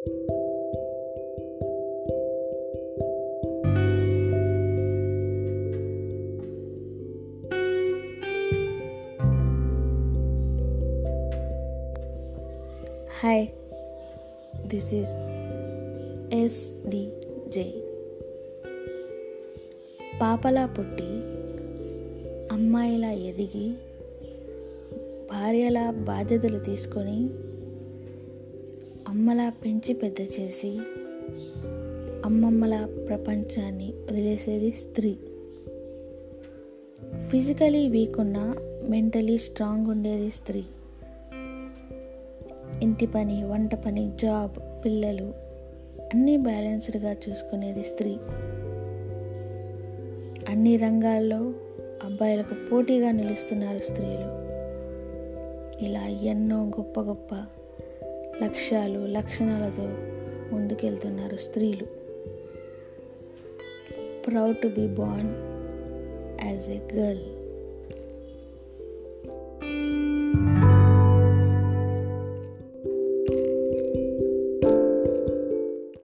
Hi this is SDJ పాపలా పుట్టి అమ్మాయిలా ఎదిగి భార్యలా బాధ్యతలు తీసుకొని అమ్మలా పెంచి పెద్ద చేసి అమ్మమ్మల ప్రపంచాన్ని వదిలేసేది స్త్రీ. ఫిజికలీ వీక్ ఉన్న మెంటలీ స్ట్రాంగ్ ఉండేది స్త్రీ. ఇంటి పని వంట పని జాబ్ పిల్లలు అన్నీ బ్యాలెన్స్డ్గా చూసుకునేది స్త్రీ. అన్ని రంగాల్లో అబ్బాయిలకు పోటీగా నిలుస్తున్నారు స్త్రీలు. ఇలా ఎన్నో గొప్ప గొప్ప లక్ష్యాలు లక్షణాలతో ముందుకెళ్తున్నారు స్త్రీలు. Proud to be born as a girl